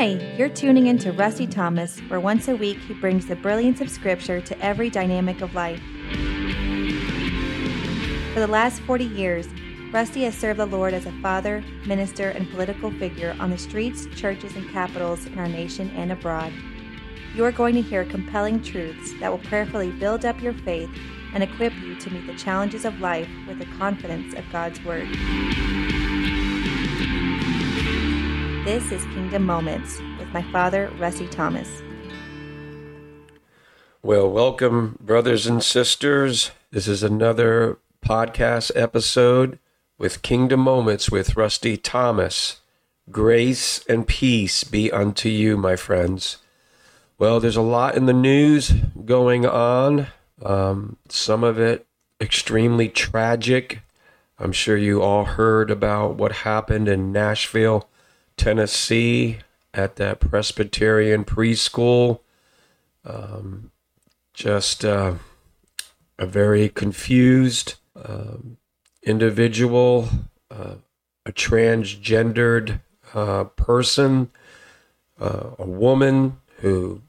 Hi, you're tuning in to Rusty Thomas, where once a week he brings the brilliance of Scripture to every dynamic of life. For the last 40 years, Rusty has served the Lord as a father, minister, and political figure on the streets, churches, and capitals in our nation and abroad. You are going to hear compelling truths that will prayerfully build up your faith and equip you to meet the challenges of life with the confidence of God's Word. This is Kingdom Moments with my father, Rusty Thomas. Well, welcome, brothers and sisters. This is another podcast episode with Kingdom Moments with Rusty Thomas. Grace and peace be unto you, my friends. Well, there's a lot in the news going on, um, some of it extremely tragic. I'm sure you all heard about what happened in Nashville, Tennessee, at that Presbyterian preschool. Um, just uh, a very confused um, individual, uh, a transgendered uh, person, uh, a woman who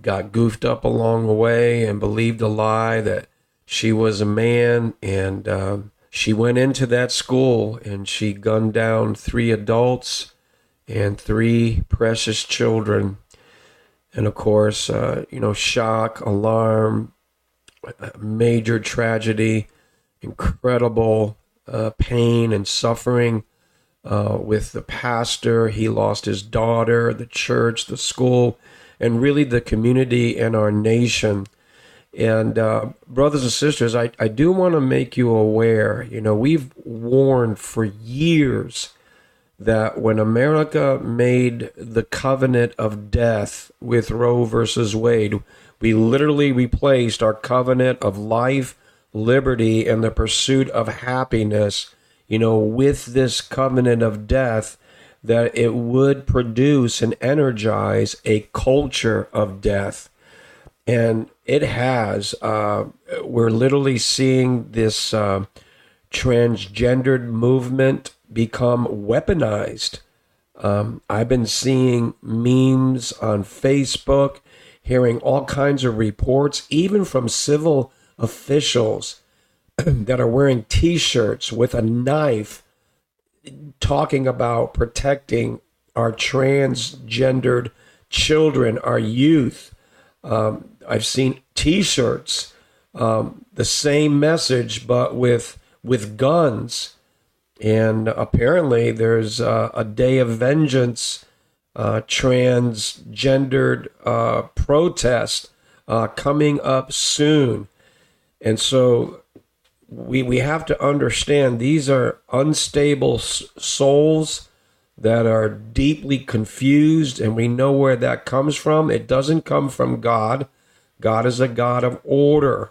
got goofed up along the way and believed a lie that she was a man. And um, she went into that school and she gunned down three adults and three precious children. And of course, uh, you know, shock, alarm, major tragedy incredible uh, pain and suffering uh, with the pastor. He lost his daughter, the church, the school, and really the community and our nation. And uh, brothers and sisters, I, I do want to make you aware, you know, we've warned for years that when America made the covenant of death with Roe versus Wade, we literally replaced our covenant of life liberty and the pursuit of happiness, you know, with this covenant of death, that it would produce and energize a culture of death. And it has. Uh, we're literally seeing this uh, transgendered movement become weaponized. Um, I've been seeing memes on Facebook, hearing all kinds of reports, even from civil officials that are wearing t shirts with a knife talking about protecting our transgendered children, our youth. Um, I've seen t shirts, um, the same message, but with, with guns. And apparently, there's uh, a day of vengeance uh, transgendered uh, protest uh, coming up soon. And so we we have to understand these are unstable souls that are deeply confused and we know where that comes from. It doesn't come from God. God is a God of order.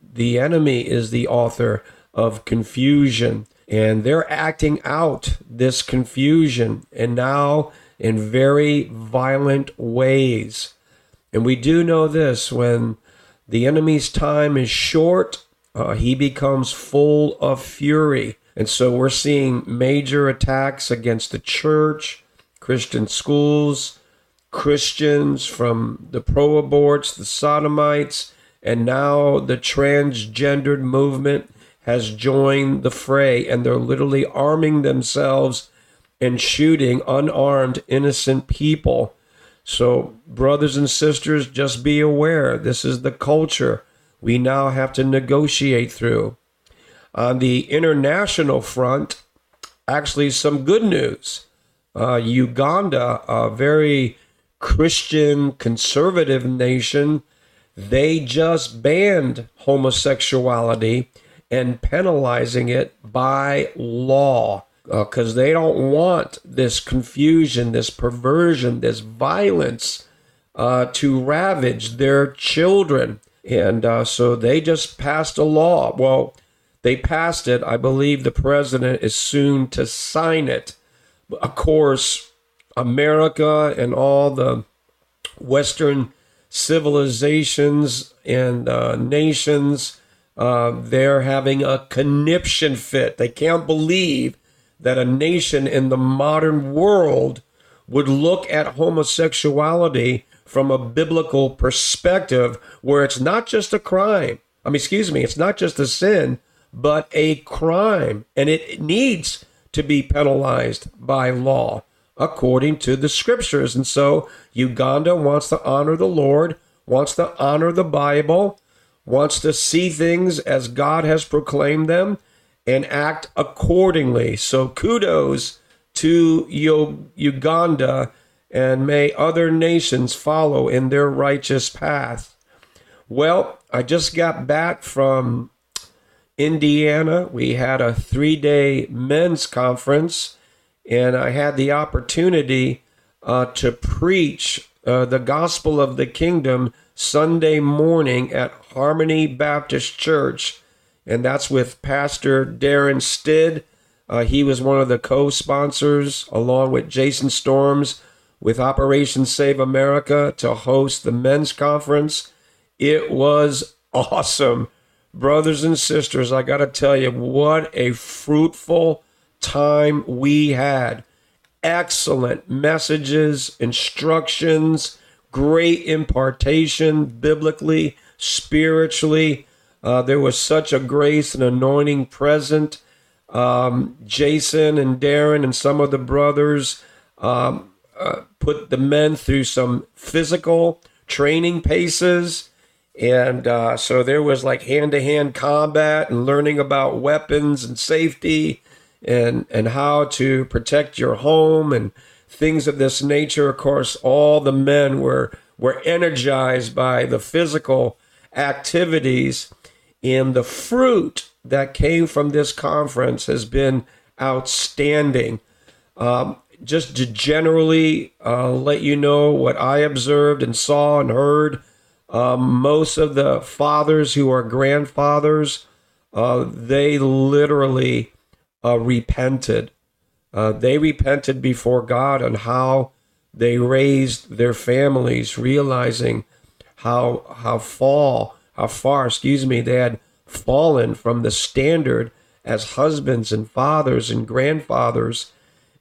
The enemy is the author of confusion and they're acting out this confusion and now in very violent ways. And we do know this when the enemy's time is short. Uh, he becomes full of fury. And so we're seeing major attacks against the church, Christian schools, Christians from the pro aborts, the sodomites, and now the transgendered movement has joined the fray and they're literally arming themselves and shooting unarmed innocent people so, brothers and sisters, just be aware this is the culture we now have to negotiate through. On the international front, actually, some good news. Uh, Uganda, a very Christian conservative nation, they just banned homosexuality and penalizing it by law because uh, they don't want this confusion, this perversion, this violence uh, to ravage their children. And uh, so they just passed a law. Well, they passed it. I believe the president is soon to sign it. Of course, America and all the Western civilizations and uh, nations, uh, they're having a conniption fit. They can't believe that a nation in the modern world would look at homosexuality from a biblical perspective where it's not just a crime. I mean, excuse me, it's not just a sin, but a crime. And it needs to be penalized by law according to the scriptures. And so Uganda wants to honor the Lord, wants to honor the Bible, wants to see things as God has proclaimed them and act accordingly. So kudos to Uganda and may other nations follow in their righteous path. Well, I just got back from Indiana. We had a three day men's conference, and I had the opportunity uh, to preach uh, the gospel of the kingdom Sunday morning at Harmony Baptist Church. And that's with Pastor Darren Stidd. Uh, he was one of the co sponsors, along with Jason Storms, with Operation Save America to host the men's conference. It was awesome. Brothers and sisters, I got to tell you, what a fruitful time we had. Excellent messages, instructions, great impartation biblically, spiritually. Uh, there was such a grace and anointing present. Um, Jason and Darren and some of the brothers um, uh, put the men through some physical training paces and uh, so there was like hand to hand combat and learning about weapons and safety and, and how to protect your home and things of this nature. Of course, all the men were, were energized by the physical activities. And the fruit that came from this conference has been outstanding. Um, just to generally uh, let you know what I observed and saw and heard um, most of the fathers who are grandfathers, uh, they literally uh, repented. Uh, they repented before God on how they raised their families, realizing how how fall how far, excuse me, they had fallen from the standard as husbands and fathers and grandfathers.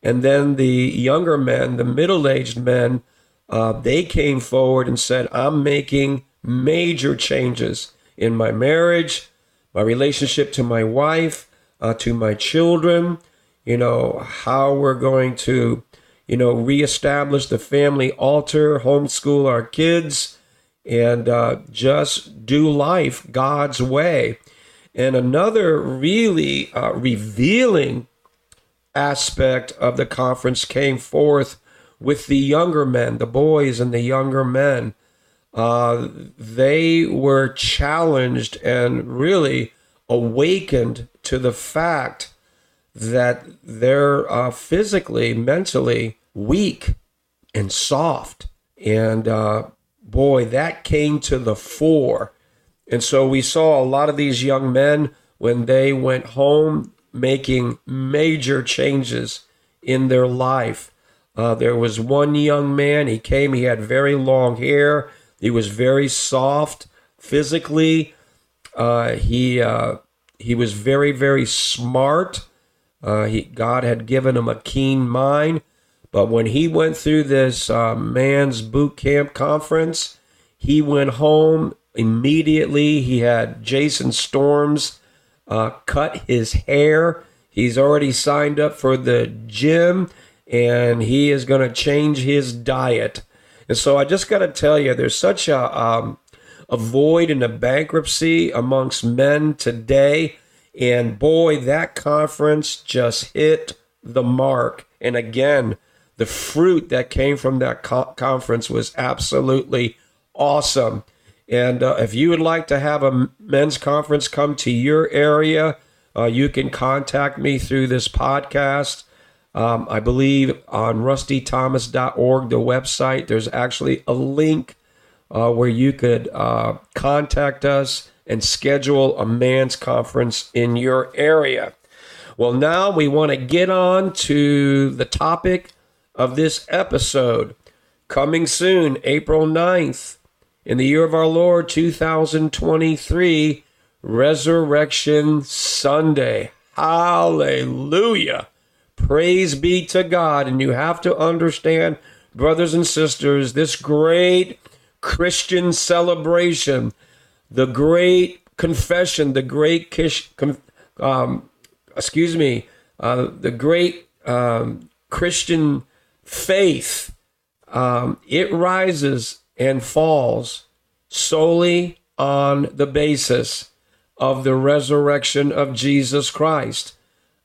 And then the younger men, the middle aged men, uh, they came forward and said, I'm making major changes in my marriage, my relationship to my wife, uh, to my children, you know, how we're going to, you know, reestablish the family altar, homeschool our kids, and uh, just do life God's way. And another really uh, revealing aspect of the conference came forth with the younger men, the boys and the younger men. Uh, they were challenged and really awakened to the fact that they're uh, physically, mentally weak and soft. And uh, boy, that came to the fore. And so we saw a lot of these young men when they went home making major changes in their life. Uh, there was one young man, he came, he had very long hair, he was very soft physically. Uh, he uh, he was very very smart. Uh, he God had given him a keen mind, but when he went through this uh, man's boot camp conference, he went home immediately. He had Jason Storms uh, cut his hair. He's already signed up for the gym and he is going to change his diet. And so I just got to tell you, there's such a, um, a void and a bankruptcy amongst men today. And boy, that conference just hit the mark. And again, the fruit that came from that co- conference was absolutely awesome. And uh, if you would like to have a men's conference come to your area, uh, you can contact me through this podcast. Um, I believe on rustythomas.org, the website, there's actually a link uh, where you could uh, contact us and schedule a man's conference in your area. Well, now we want to get on to the topic of this episode. Coming soon, April 9th, in the year of our Lord 2023, Resurrection Sunday. Hallelujah. Praise be to God. And you have to understand, brothers and sisters, this great Christian celebration, the great confession, the great kish, um, excuse me, uh, the great um, Christian faith, um, it rises and falls solely on the basis of the resurrection of Jesus Christ.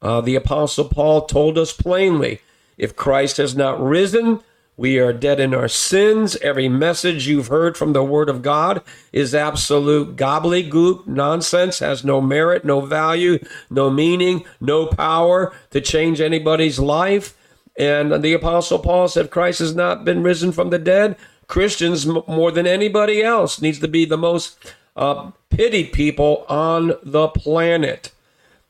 Uh, the Apostle Paul told us plainly if Christ has not risen, we are dead in our sins. Every message you've heard from the Word of God is absolute gobbledygook, nonsense, has no merit, no value, no meaning, no power to change anybody's life. And the Apostle Paul said, Christ has not been risen from the dead. Christians, more than anybody else, needs to be the most uh, pitied people on the planet.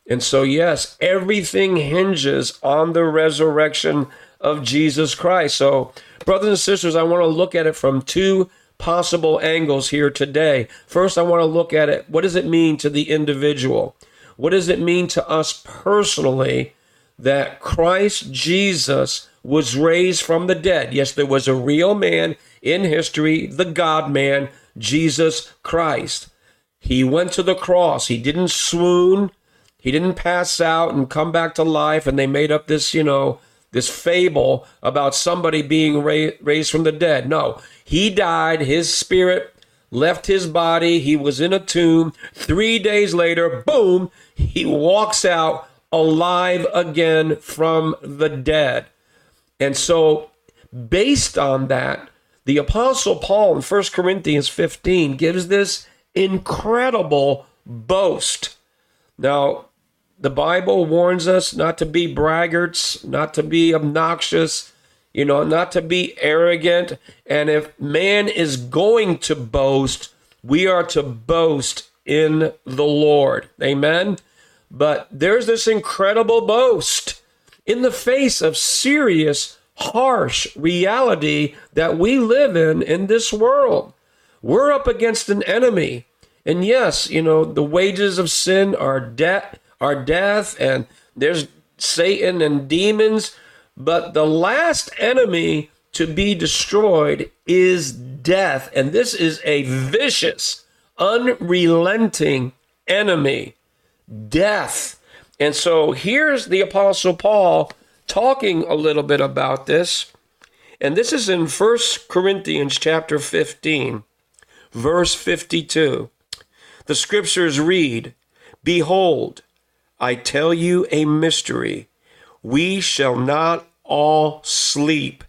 And so, yes, everything hinges on the resurrection of Jesus Christ. So, brothers and sisters, I want to look at it from two possible angles here today. First, I want to look at it what does it mean to the individual? What does it mean to us personally that Christ Jesus was raised from the dead? Yes, there was a real man in history, the God man, Jesus Christ. He went to the cross. He didn't swoon. He didn't pass out and come back to life, and they made up this, you know, this fable about somebody being ra- raised from the dead. No, he died. His spirit left his body. He was in a tomb. Three days later, boom, he walks out alive again from the dead. And so, based on that, the Apostle Paul in 1 Corinthians 15 gives this incredible boast. Now, the Bible warns us not to be braggarts, not to be obnoxious, you know, not to be arrogant. And if man is going to boast, we are to boast in the Lord. Amen. But there's this incredible boast in the face of serious, harsh reality that we live in in this world. We're up against an enemy. And yes, you know, the wages of sin are debt are death and there's Satan and demons. But the last enemy to be destroyed is death. And this is a vicious, unrelenting enemy death. And so here's the Apostle Paul talking a little bit about this. And this is in First Corinthians chapter 15, verse 52. The scriptures read, Behold, I tell you a mystery. We shall not all sleep.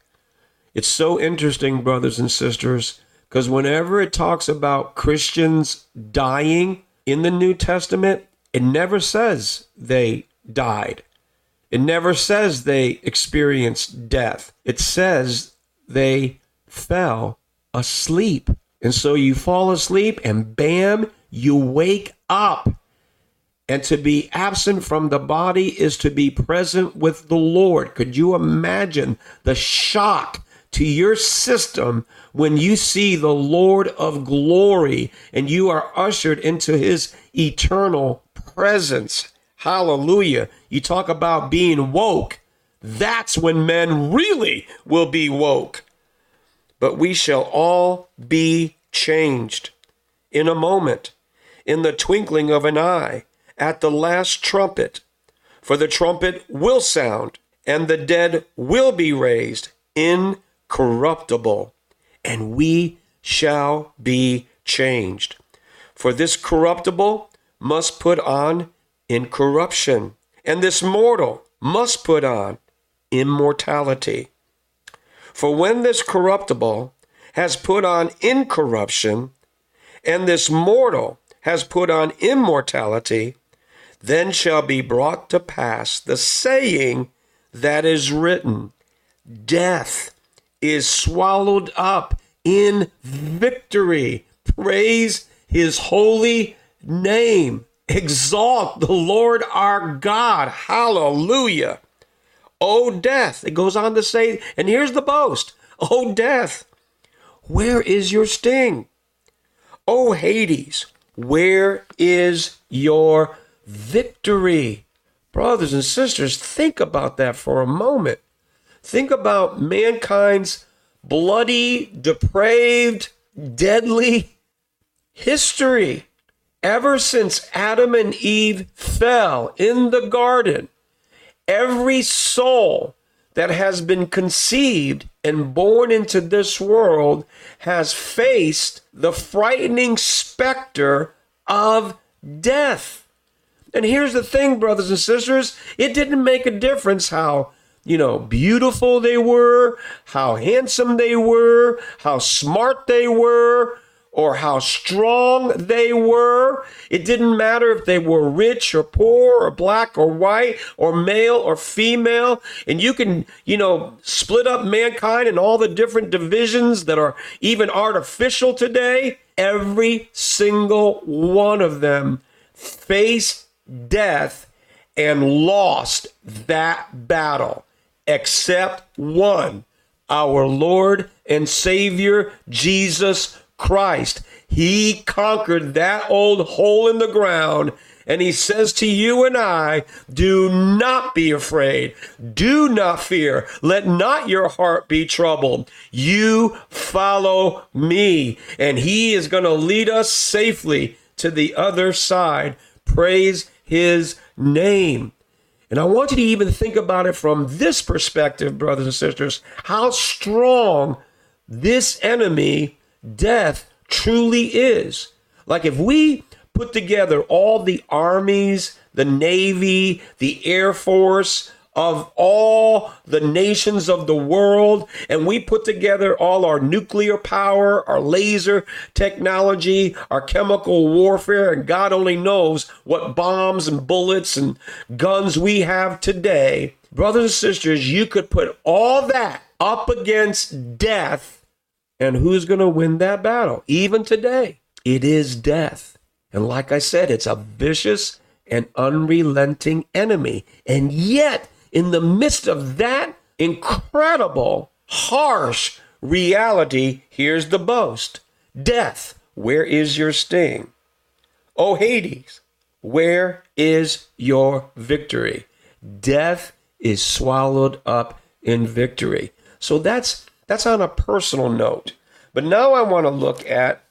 It's so interesting, brothers and sisters, because whenever it talks about Christians dying in the New Testament, it never says they died. It never says they experienced death. It says they fell asleep. And so you fall asleep and bam, you wake up. And to be absent from the body is to be present with the Lord. Could you imagine the shock to your system when you see the Lord of glory and you are ushered into his eternal presence? Hallelujah. You talk about being woke. That's when men really will be woke. But we shall all be changed in a moment, in the twinkling of an eye at the last trumpet. For the trumpet will sound, and the dead will be raised incorruptible, and we shall be changed. For this corruptible must put on incorruption, and this mortal must put on immortality. For when this corruptible has put on incorruption, and this mortal has put on immortality, then shall be brought to pass the saying that is written Death is swallowed up in victory. Praise his holy name. Exalt the Lord our God. Hallelujah. O death, it goes on to say, and here's the boast O death, where is your sting? O Hades, where is your victory. Brothers and sisters, think about that for a moment. Think about mankind's bloody, depraved, deadly history. Ever since Adam and Eve fell in the garden, every soul that has been conceived and born into this world has faced the frightening specter of death. And here's the thing, brothers and sisters it didn't make a difference how, you know, beautiful they were, how handsome they were, how smart they were, or how strong they were. It didn't matter if they were rich or poor or black or white or male or female. And you can, you know, split up mankind in all the different divisions that are even artificial today. Every single one of them faced death and lost that battle, except one our Lord and Savior Jesus Christ. He conquered that old hole in the ground. And he says to you and I, do not be afraid. Do not fear. Let not your heart be troubled. You follow me. And he is going to lead us safely to the other side. Praise his name. And I want you to even think about it from this perspective, brothers and sisters, how strong this enemy death truly is. Like if we put together all the armies, the Navy, the Air Force, of all the nations of the world, and we put together all our nuclear power, our laser technology, our chemical warfare, and God only knows what bombs and bullets and guns we have today. Brothers and sisters, you could put all that up against death and who's going to win that battle? Even today, it is death. And like I said, it's a vicious and unrelenting enemy. And yet, in the midst of that incredible, harsh reality, here's the boast Death, where is your sting? O Hades, where is your victory? Death is swallowed up in victory. So that's that's on a personal note. But now I want to look at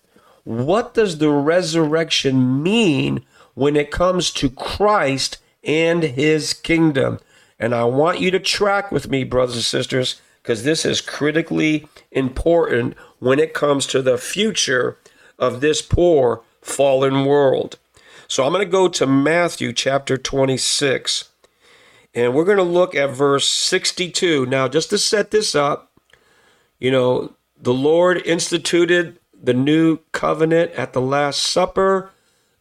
what does the resurrection mean when it comes to Christ and his kingdom? And I want you to track with me, brothers and sisters, because this is critically important when it comes to the future of this poor fallen world. So I'm going to go to Matthew chapter 26, and we're going to look at verse 62. Now, just to set this up, you know, the Lord instituted the new covenant at the Last Supper.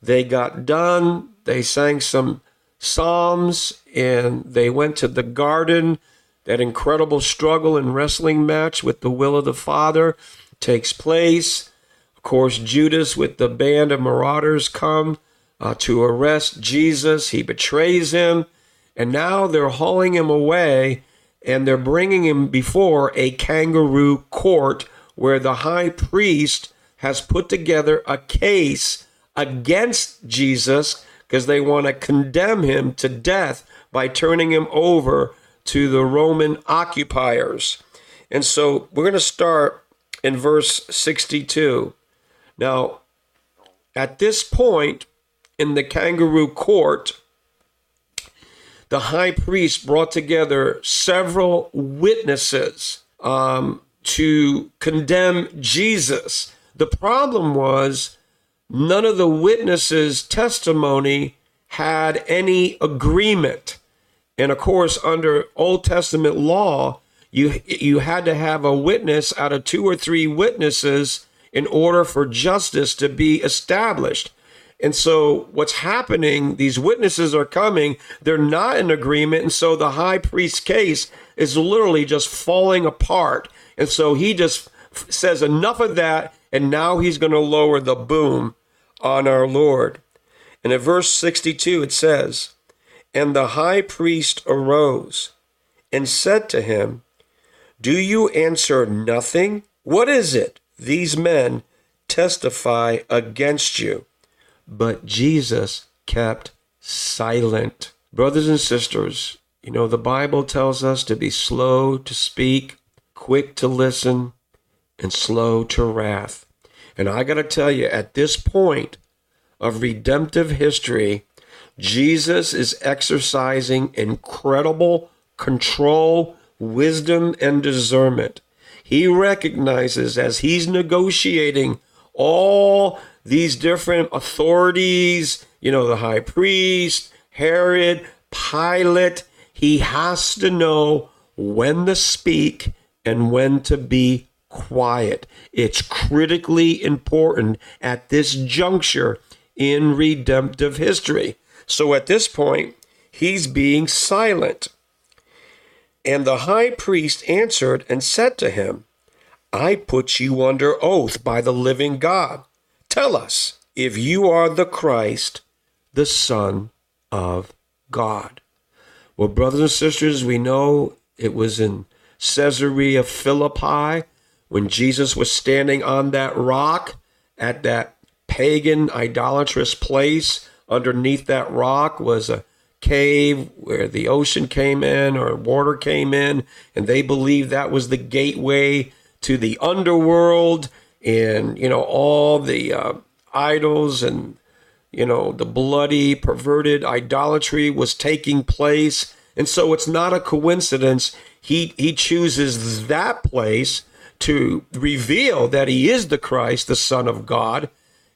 They got done. They sang some psalms and they went to the garden. That incredible struggle and wrestling match with the will of the Father takes place. Of course, Judas with the band of marauders come uh, to arrest Jesus. He betrays him. And now they're hauling him away and they're bringing him before a kangaroo court where the high priest has put together a case against Jesus because they want to condemn him to death by turning him over to the Roman occupiers. And so we're going to start in verse 62. Now, at this point in the kangaroo court, the high priest brought together several witnesses um, to condemn Jesus. The problem was none of the witnesses' testimony had any agreement. And of course, under Old Testament law, you, you had to have a witness out of two or three witnesses in order for justice to be established. And so what's happening, these witnesses are coming, they're not in agreement. And so the high priest's case is literally just falling apart. And so he just says enough of that. And now he's going to lower the boom on our Lord. And in verse 62, it says, And the high priest arose and said to him, Do you answer nothing? What is it these men testify against you? But Jesus kept silent. Brothers and sisters, you know, the Bible tells us to be slow to speak, quick to listen, and slow to wrath. And I got to tell you, at this point of redemptive history, Jesus is exercising incredible control, wisdom, and discernment. He recognizes as he's negotiating all these different authorities, you know, the high priest, Herod, Pilate, he has to know when to speak and when to be quiet. It's critically important at this juncture in redemptive history. So at this point, he's being silent. And the high priest answered and said to him, I put you under oath by the living God. Tell us if you are the Christ, the Son of God. Well, brothers and sisters, we know it was in Caesarea Philippi when Jesus was standing on that rock at that pagan idolatrous place. Underneath that rock was a cave where the ocean came in or water came in, and they believed that was the gateway to the underworld and, you know, all the uh, idols and you know, the bloody, perverted idolatry was taking place. And so it's not a coincidence. He, he chooses that place to reveal that he is the Christ, the Son of God,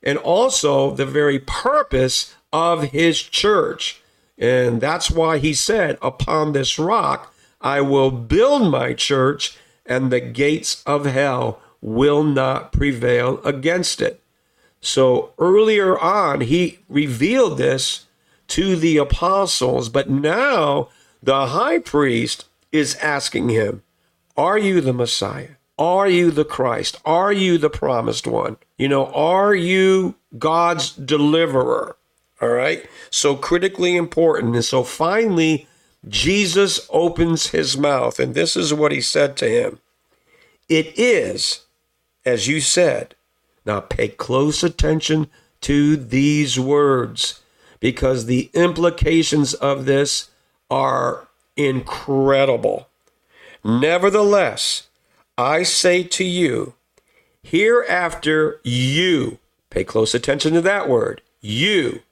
and also the very purpose of his church. And that's why he said, Upon this rock I will build my church, and the gates of hell will not prevail against it. So earlier on, he revealed this to the apostles, but now the high priest is asking him, Are you the Messiah? Are you the Christ? Are you the promised one? You know, are you God's deliverer? All right. So critically important. And so finally, Jesus opens his mouth, and this is what he said to him It is, as you said, now, pay close attention to these words because the implications of this are incredible. Nevertheless, I say to you, hereafter you, pay close attention to that word, you.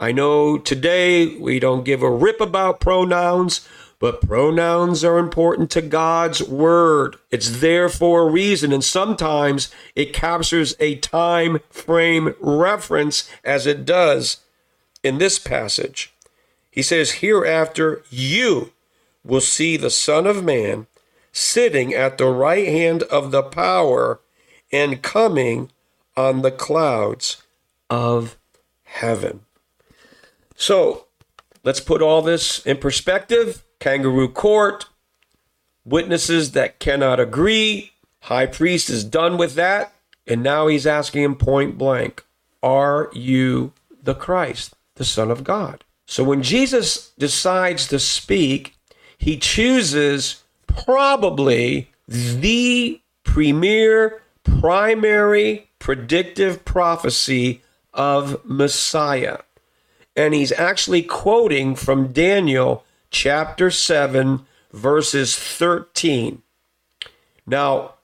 I know today we don't give a rip about pronouns, but pronouns are important to God's word. It's there for a reason, and sometimes it captures a time frame reference as it does in this passage. He says, Hereafter you will see the Son of Man sitting at the right hand of the power and coming on the clouds of heaven. So let's put all this in perspective kangaroo court, witnesses that cannot agree. High priest is done with that. And now he's asking him point blank Are you the Christ, the Son of God? So when Jesus decides to speak, he chooses probably the premier, primary predictive prophecy of Messiah. And he's actually quoting from Daniel chapter 7, verses 13. Now,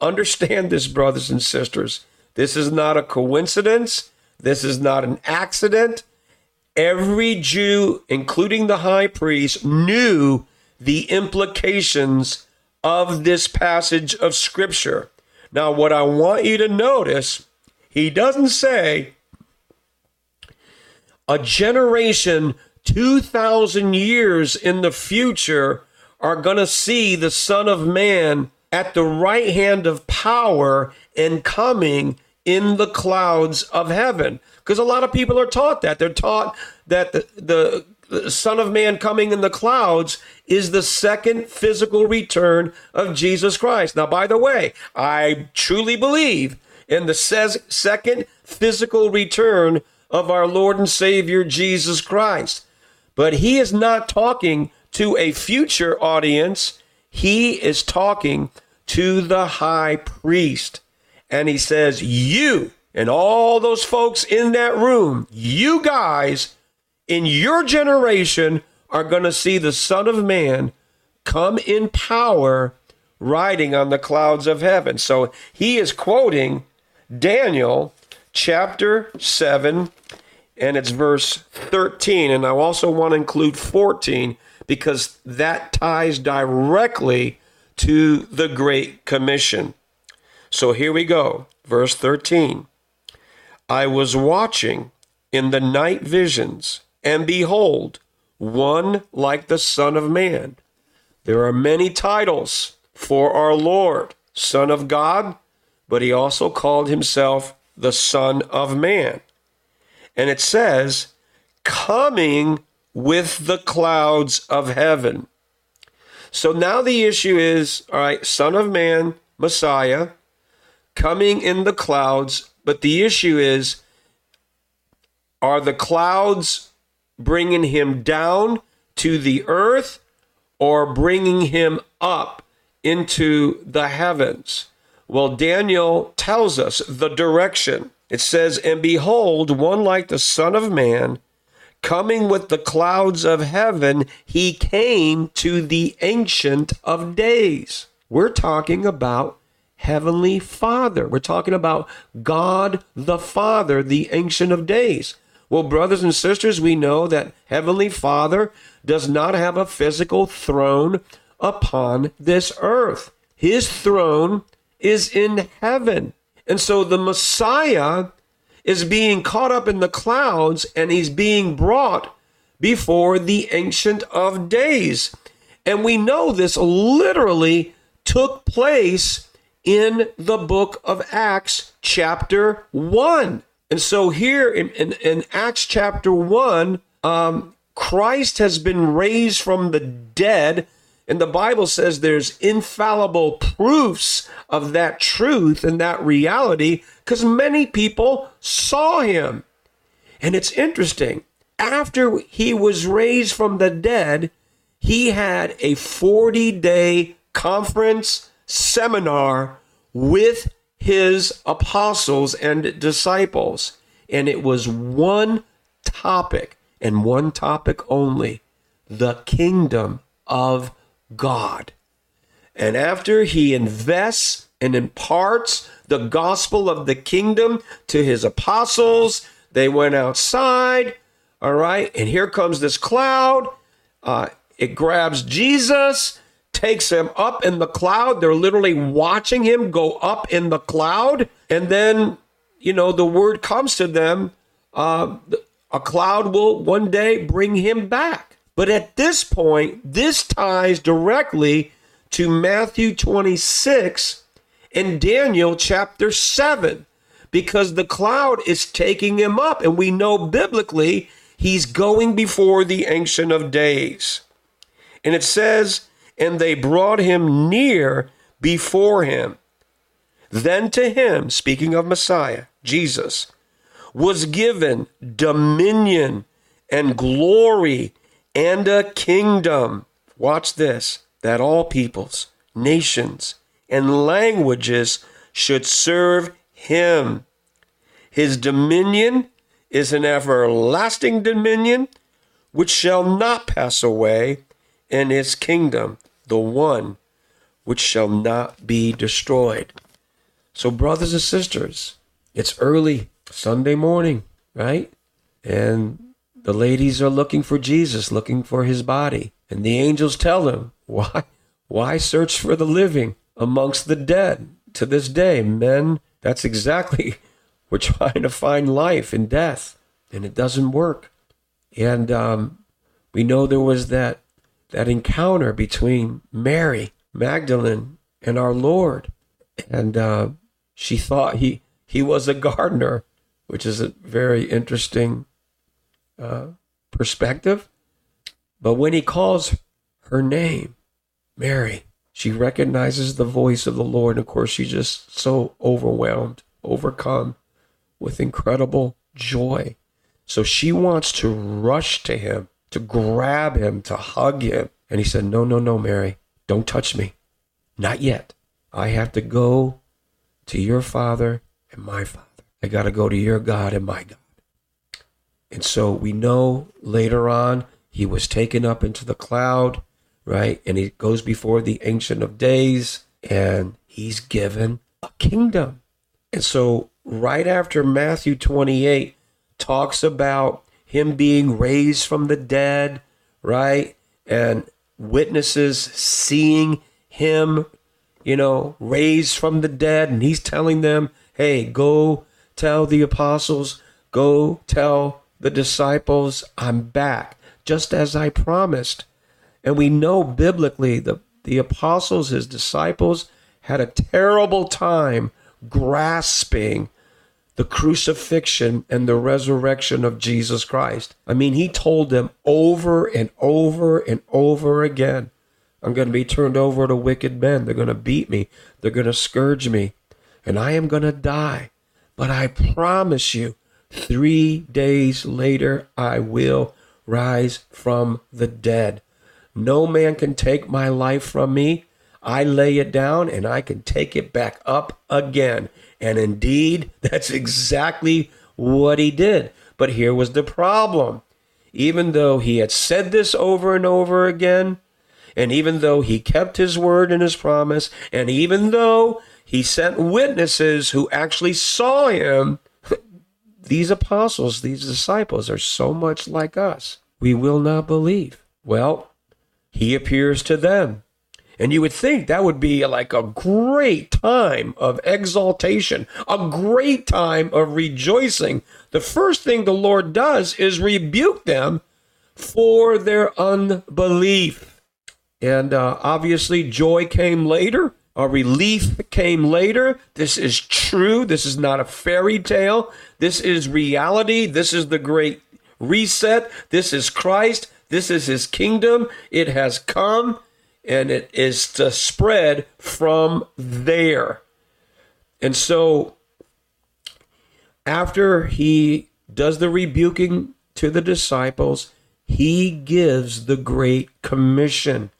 understand this, brothers and sisters. This is not a coincidence. This is not an accident. Every Jew, including the high priest, knew the implications of this passage of Scripture. Now, what I want you to notice, he doesn't say a generation 2,000 years in the future are going to see the Son of Man at the right hand of power and coming in the clouds of heaven. Because a lot of people are taught that. They're taught that the, the, the Son of Man coming in the clouds is the second physical return of Jesus Christ. Now, by the way, I truly believe in the second physical return of our Lord and Savior Jesus Christ. But he is not talking to a future audience. He is talking to the high priest. And he says, You and all those folks in that room, you guys, in your generation are going to see the Son of Man come in power riding on the clouds of heaven. So he is quoting Daniel chapter 7 and it's verse 13. And I also want to include 14 because that ties directly to the Great Commission. So here we go. Verse 13. I was watching in the night visions, and behold, one like the Son of Man. There are many titles for our Lord, Son of God, but he also called himself the Son of Man. And it says, coming with the clouds of heaven. So now the issue is all right, Son of Man, Messiah, coming in the clouds, but the issue is are the clouds bringing him down to the earth or bringing him up into the heavens? Well, Daniel tells us the direction. It says, And behold, one like the Son of Man, coming with the clouds of heaven, he came to the Ancient of Days. We're talking about Heavenly Father. We're talking about God the Father, the Ancient of Days. Well, brothers and sisters, we know that Heavenly Father does not have a physical throne upon this earth. His throne is in heaven. And so the Messiah is being caught up in the clouds and he's being brought before the Ancient of Days. And we know this literally took place in the book of Acts, chapter 1. And so here in, in, in Acts chapter 1, um, Christ has been raised from the dead. And the Bible says there's infallible proofs of that truth and that reality because many people saw him. And it's interesting. After he was raised from the dead, he had a 40 day conference seminar with his apostles and disciples. And it was one topic and one topic only the kingdom of God. And after he invests and imparts the gospel of the kingdom to his apostles, they went outside. All right. And here comes this cloud. Uh, it grabs Jesus takes him up in the cloud. They're literally watching him go up in the cloud. And then, you know, the word comes to them uh, a cloud will one day bring him back. But at this point, this ties directly to Matthew 26 and Daniel chapter 7 because the cloud is taking him up. And we know biblically he's going before the Ancient of Days. And it says, and they brought him near before him. Then to him, speaking of Messiah, Jesus, was given dominion and glory and a kingdom. Watch this that all peoples, nations, and languages should serve him. His dominion is an everlasting dominion which shall not pass away, and his kingdom the one which shall not be destroyed. So, brothers and sisters, it's early Sunday morning, right? And the ladies are looking for Jesus, looking for his body. And the angels tell them, Why, why search for the living amongst the dead? To this day, men, that's exactly, we're trying to find life in death, and it doesn't work. And um, we know there was that that encounter between Mary Magdalene and our Lord, and uh, she thought he he was a gardener, which is a very interesting uh, perspective. But when he calls her name, Mary, she recognizes the voice of the Lord. And of course, she's just so overwhelmed, overcome with incredible joy. So she wants to rush to him to grab him, to hug him. And he said, No, no, no, Mary, don't touch me. Not yet. I have to go to your father and my father. I got to go to your God and my God. And so we know later on he was taken up into the cloud, right? And he goes before the Ancient of Days and he's given a kingdom. And so right after Matthew 28 talks about him being raised from the dead, right? And witnesses seeing him, you know, raised from the dead. And he's telling them, hey, go tell the apostles, go tell the disciples, I'm back, just as I promised. And we know biblically the, the apostles, his disciples, had a terrible time grasping the crucifixion and the resurrection of Jesus Christ. I mean, he told them over and over and over again I'm going to be turned over to wicked men. They're going to beat me, they're going to scourge me, and I am going to die. But I promise you, three days later, I will rise from the dead. No man can take my life from me. I lay it down and I can take it back up again. And indeed, that's exactly what he did. But here was the problem. Even though he had said this over and over again, and even though he kept his word and his promise, and even though he sent witnesses who actually saw him, these apostles, these disciples are so much like us. We will not believe. Well, he appears to them and you would think that would be like a great time of exaltation, a great time of rejoicing. The first thing the Lord does is rebuke them for their unbelief. And uh, obviously, joy came later. A relief came later. This is true. This is not a fairy tale. This is reality. This is the great reset. This is Christ. This is his kingdom. It has come and it is to spread from there. And so, after he does the rebuking to the disciples, he gives the Great Commission.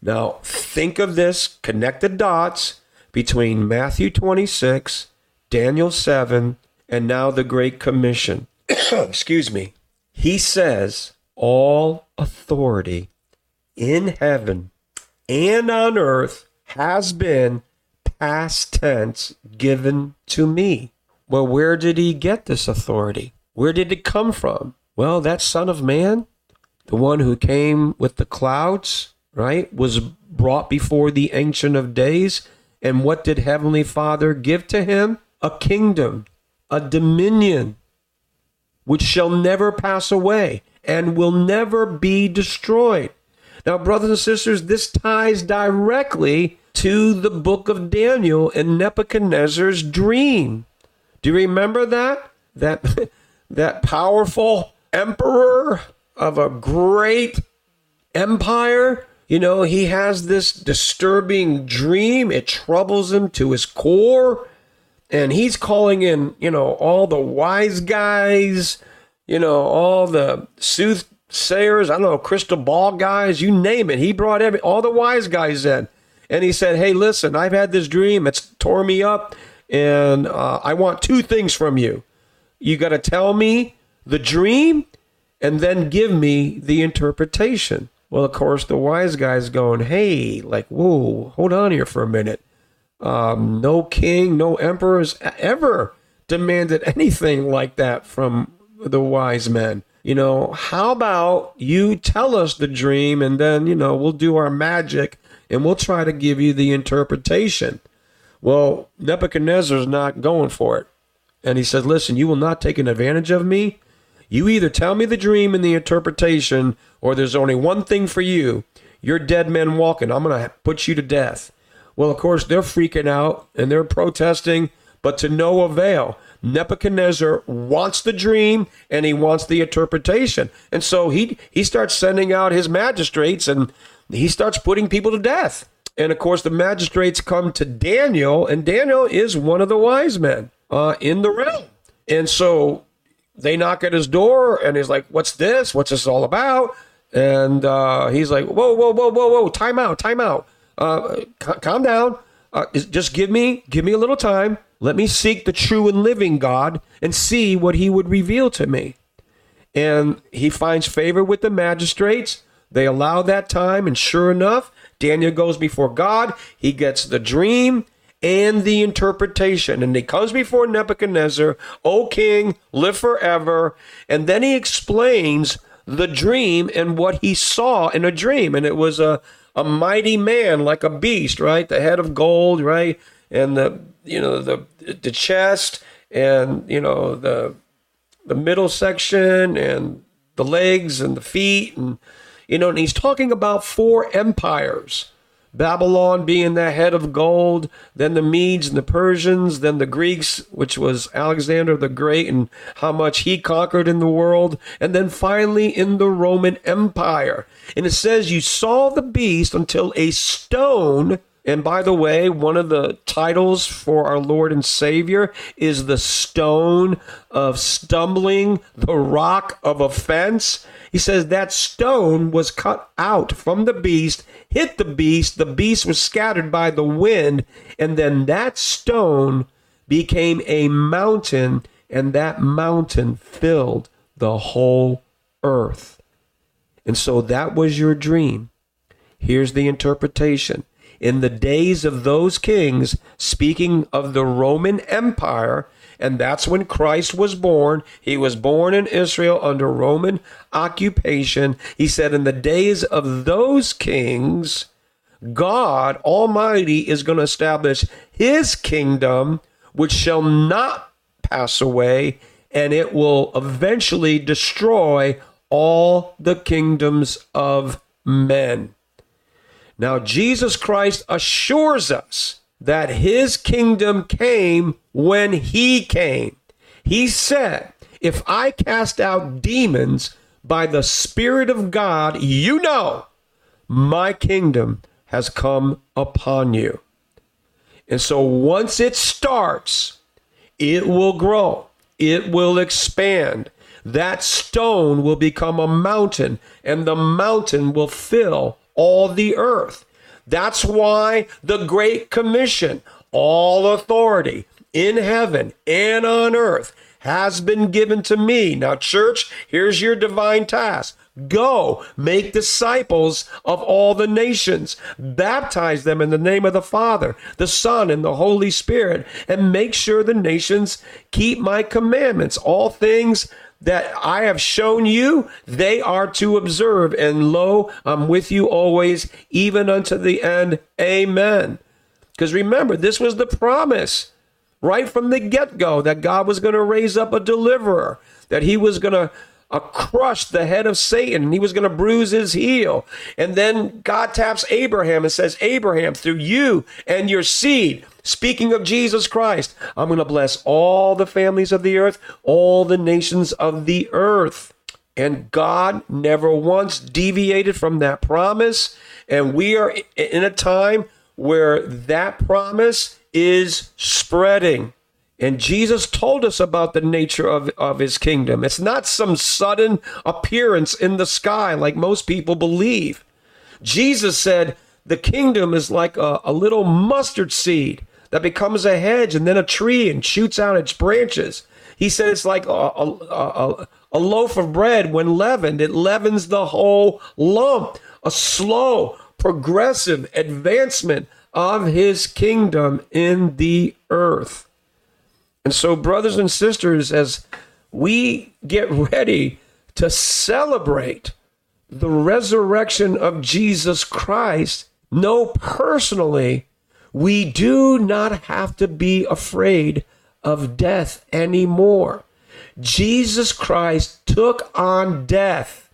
Now, think of this, connect the dots between Matthew 26, Daniel 7, and now the Great Commission. Excuse me. He says, All authority in heaven and on earth has been past tense given to me. Well, where did he get this authority? Where did it come from? Well, that Son of Man, the one who came with the clouds, right, was brought before the Ancient of Days. And what did Heavenly Father give to him? A kingdom, a dominion, which shall never pass away and will never be destroyed. Now, brothers and sisters, this ties directly to the book of Daniel and Nebuchadnezzar's dream. Do you remember that? That that powerful emperor of a great empire, you know, he has this disturbing dream. It troubles him to his core. And he's calling in, you know, all the wise guys, you know, all the sooth sayers, I don't know, crystal ball guys, you name it. He brought every all the wise guys in, and he said, "Hey, listen, I've had this dream. It's tore me up, and uh, I want two things from you. You got to tell me the dream, and then give me the interpretation." Well, of course, the wise guy's going, "Hey, like, whoa, hold on here for a minute. Um, no king, no emperors ever demanded anything like that from the wise men." You know, how about you tell us the dream and then, you know, we'll do our magic and we'll try to give you the interpretation. Well, Nebuchadnezzar's not going for it. And he says, Listen, you will not take an advantage of me. You either tell me the dream and the interpretation, or there's only one thing for you. You're dead men walking. I'm going to put you to death. Well, of course, they're freaking out and they're protesting, but to no avail. Nebuchadnezzar wants the dream and he wants the interpretation. And so he he starts sending out his magistrates and he starts putting people to death. And of course, the magistrates come to Daniel, and Daniel is one of the wise men uh, in the realm. And so they knock at his door, and he's like, "What's this? What's this all about?" And uh, he's like, "Whoa, whoa, whoa, whoa, whoa! Time out, time out! Uh, c- calm down. Uh, just give me, give me a little time. Let me seek the true and living God and see what he would reveal to me. and he finds favor with the magistrates. They allow that time, and sure enough, Daniel goes before God. He gets the dream and the interpretation. And he comes before Nebuchadnezzar, O king, live forever. And then he explains the dream and what he saw in a dream. And it was a, a mighty man like a beast, right? The head of gold, right? And the you know the the chest and you know the the middle section and the legs and the feet and you know and he's talking about four empires Babylon being the head of gold, then the Medes and the Persians, then the Greeks, which was Alexander the Great and how much he conquered in the world, and then finally in the Roman Empire. And it says, You saw the beast until a stone. And by the way, one of the titles for our Lord and Savior is the stone of stumbling, the rock of offense. He says that stone was cut out from the beast, hit the beast, the beast was scattered by the wind, and then that stone became a mountain, and that mountain filled the whole earth. And so that was your dream. Here's the interpretation. In the days of those kings, speaking of the Roman Empire, and that's when Christ was born. He was born in Israel under Roman occupation. He said, In the days of those kings, God Almighty is going to establish his kingdom, which shall not pass away, and it will eventually destroy all the kingdoms of men. Now, Jesus Christ assures us that his kingdom came when he came. He said, If I cast out demons by the Spirit of God, you know my kingdom has come upon you. And so once it starts, it will grow, it will expand. That stone will become a mountain, and the mountain will fill all the earth. That's why the Great Commission, all authority in heaven and on earth, has been given to me. Now, church, here's your divine task. Go make disciples of all the nations, baptize them in the name of the Father, the Son, and the Holy Spirit, and make sure the nations keep my commandments. All things that I have shown you, they are to observe. And lo, I'm with you always, even unto the end. Amen. Because remember, this was the promise right from the get go that God was going to raise up a deliverer, that he was going to uh, crush the head of Satan and he was going to bruise his heel. And then God taps Abraham and says, Abraham, through you and your seed, Speaking of Jesus Christ, I'm going to bless all the families of the earth, all the nations of the earth. And God never once deviated from that promise. And we are in a time where that promise is spreading. And Jesus told us about the nature of, of his kingdom. It's not some sudden appearance in the sky like most people believe. Jesus said the kingdom is like a, a little mustard seed that becomes a hedge and then a tree and shoots out its branches. He said it's like a, a, a, a loaf of bread when leavened, it leavens the whole lump. A slow, progressive advancement of his kingdom in the earth. And so, brothers and sisters, as we get ready to celebrate the resurrection of Jesus Christ, know personally we do not have to be afraid of death anymore. Jesus Christ took on death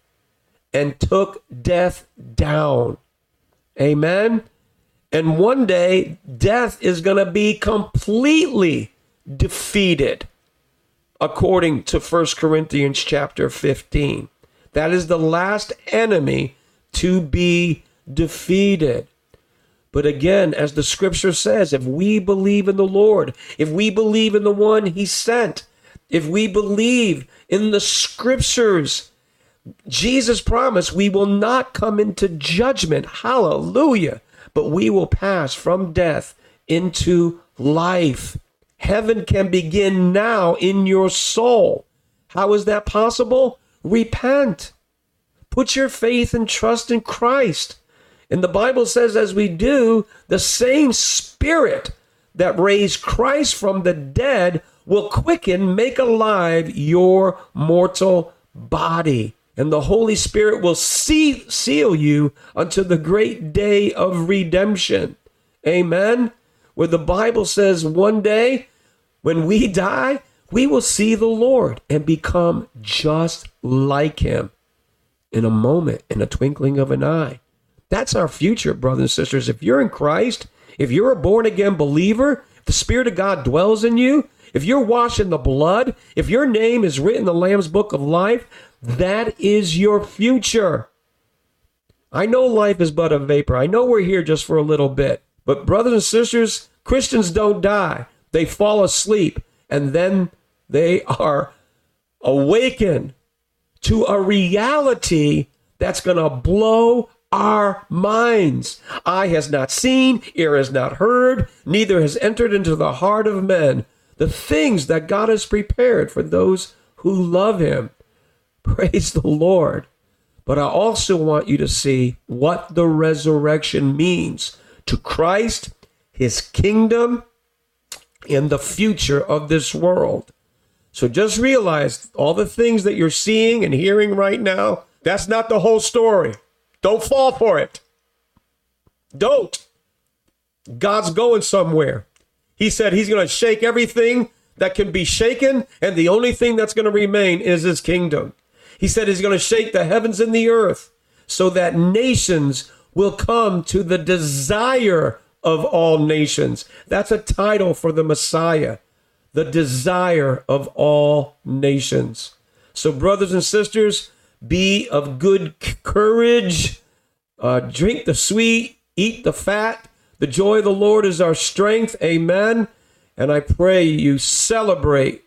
and took death down. Amen. And one day, death is going to be completely defeated, according to 1 Corinthians chapter 15. That is the last enemy to be defeated. But again, as the scripture says, if we believe in the Lord, if we believe in the one he sent, if we believe in the scriptures, Jesus promised we will not come into judgment. Hallelujah. But we will pass from death into life. Heaven can begin now in your soul. How is that possible? repent. Put your faith and trust in Christ. And the Bible says, as we do, the same Spirit that raised Christ from the dead will quicken, make alive your mortal body. And the Holy Spirit will see, seal you unto the great day of redemption. Amen. Where the Bible says one day when we die, we will see the Lord and become just like him in a moment, in a twinkling of an eye. That's our future, brothers and sisters. If you're in Christ, if you're a born again believer, the Spirit of God dwells in you, if you're washed in the blood, if your name is written in the Lamb's book of life, that is your future. I know life is but a vapor. I know we're here just for a little bit. But, brothers and sisters, Christians don't die. They fall asleep and then they are awakened to a reality that's going to blow our minds. Eye has not seen, ear has not heard, neither has entered into the heart of men the things that God has prepared for those who love Him. Praise the Lord. But I also want you to see what the resurrection means to Christ, His kingdom, and the future of this world. So just realize all the things that you're seeing and hearing right now, that's not the whole story. Don't fall for it. Don't. God's going somewhere. He said he's going to shake everything that can be shaken, and the only thing that's going to remain is his kingdom. He said he's going to shake the heavens and the earth so that nations will come to the desire of all nations. That's a title for the Messiah, the desire of all nations. So, brothers and sisters, be of good courage, uh, drink the sweet, eat the fat the joy of the Lord is our strength. Amen. And I pray you celebrate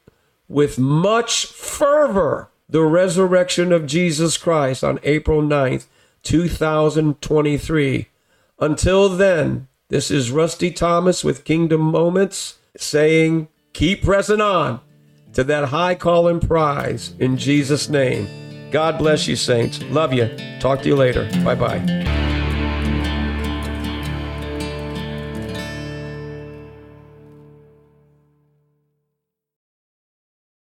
with much fervor the resurrection of Jesus Christ on April 9th, 2023. Until then, this is Rusty Thomas with Kingdom Moments saying, keep pressing on to that high calling prize in Jesus' name. God bless you, saints. Love you. Talk to you later. Bye bye.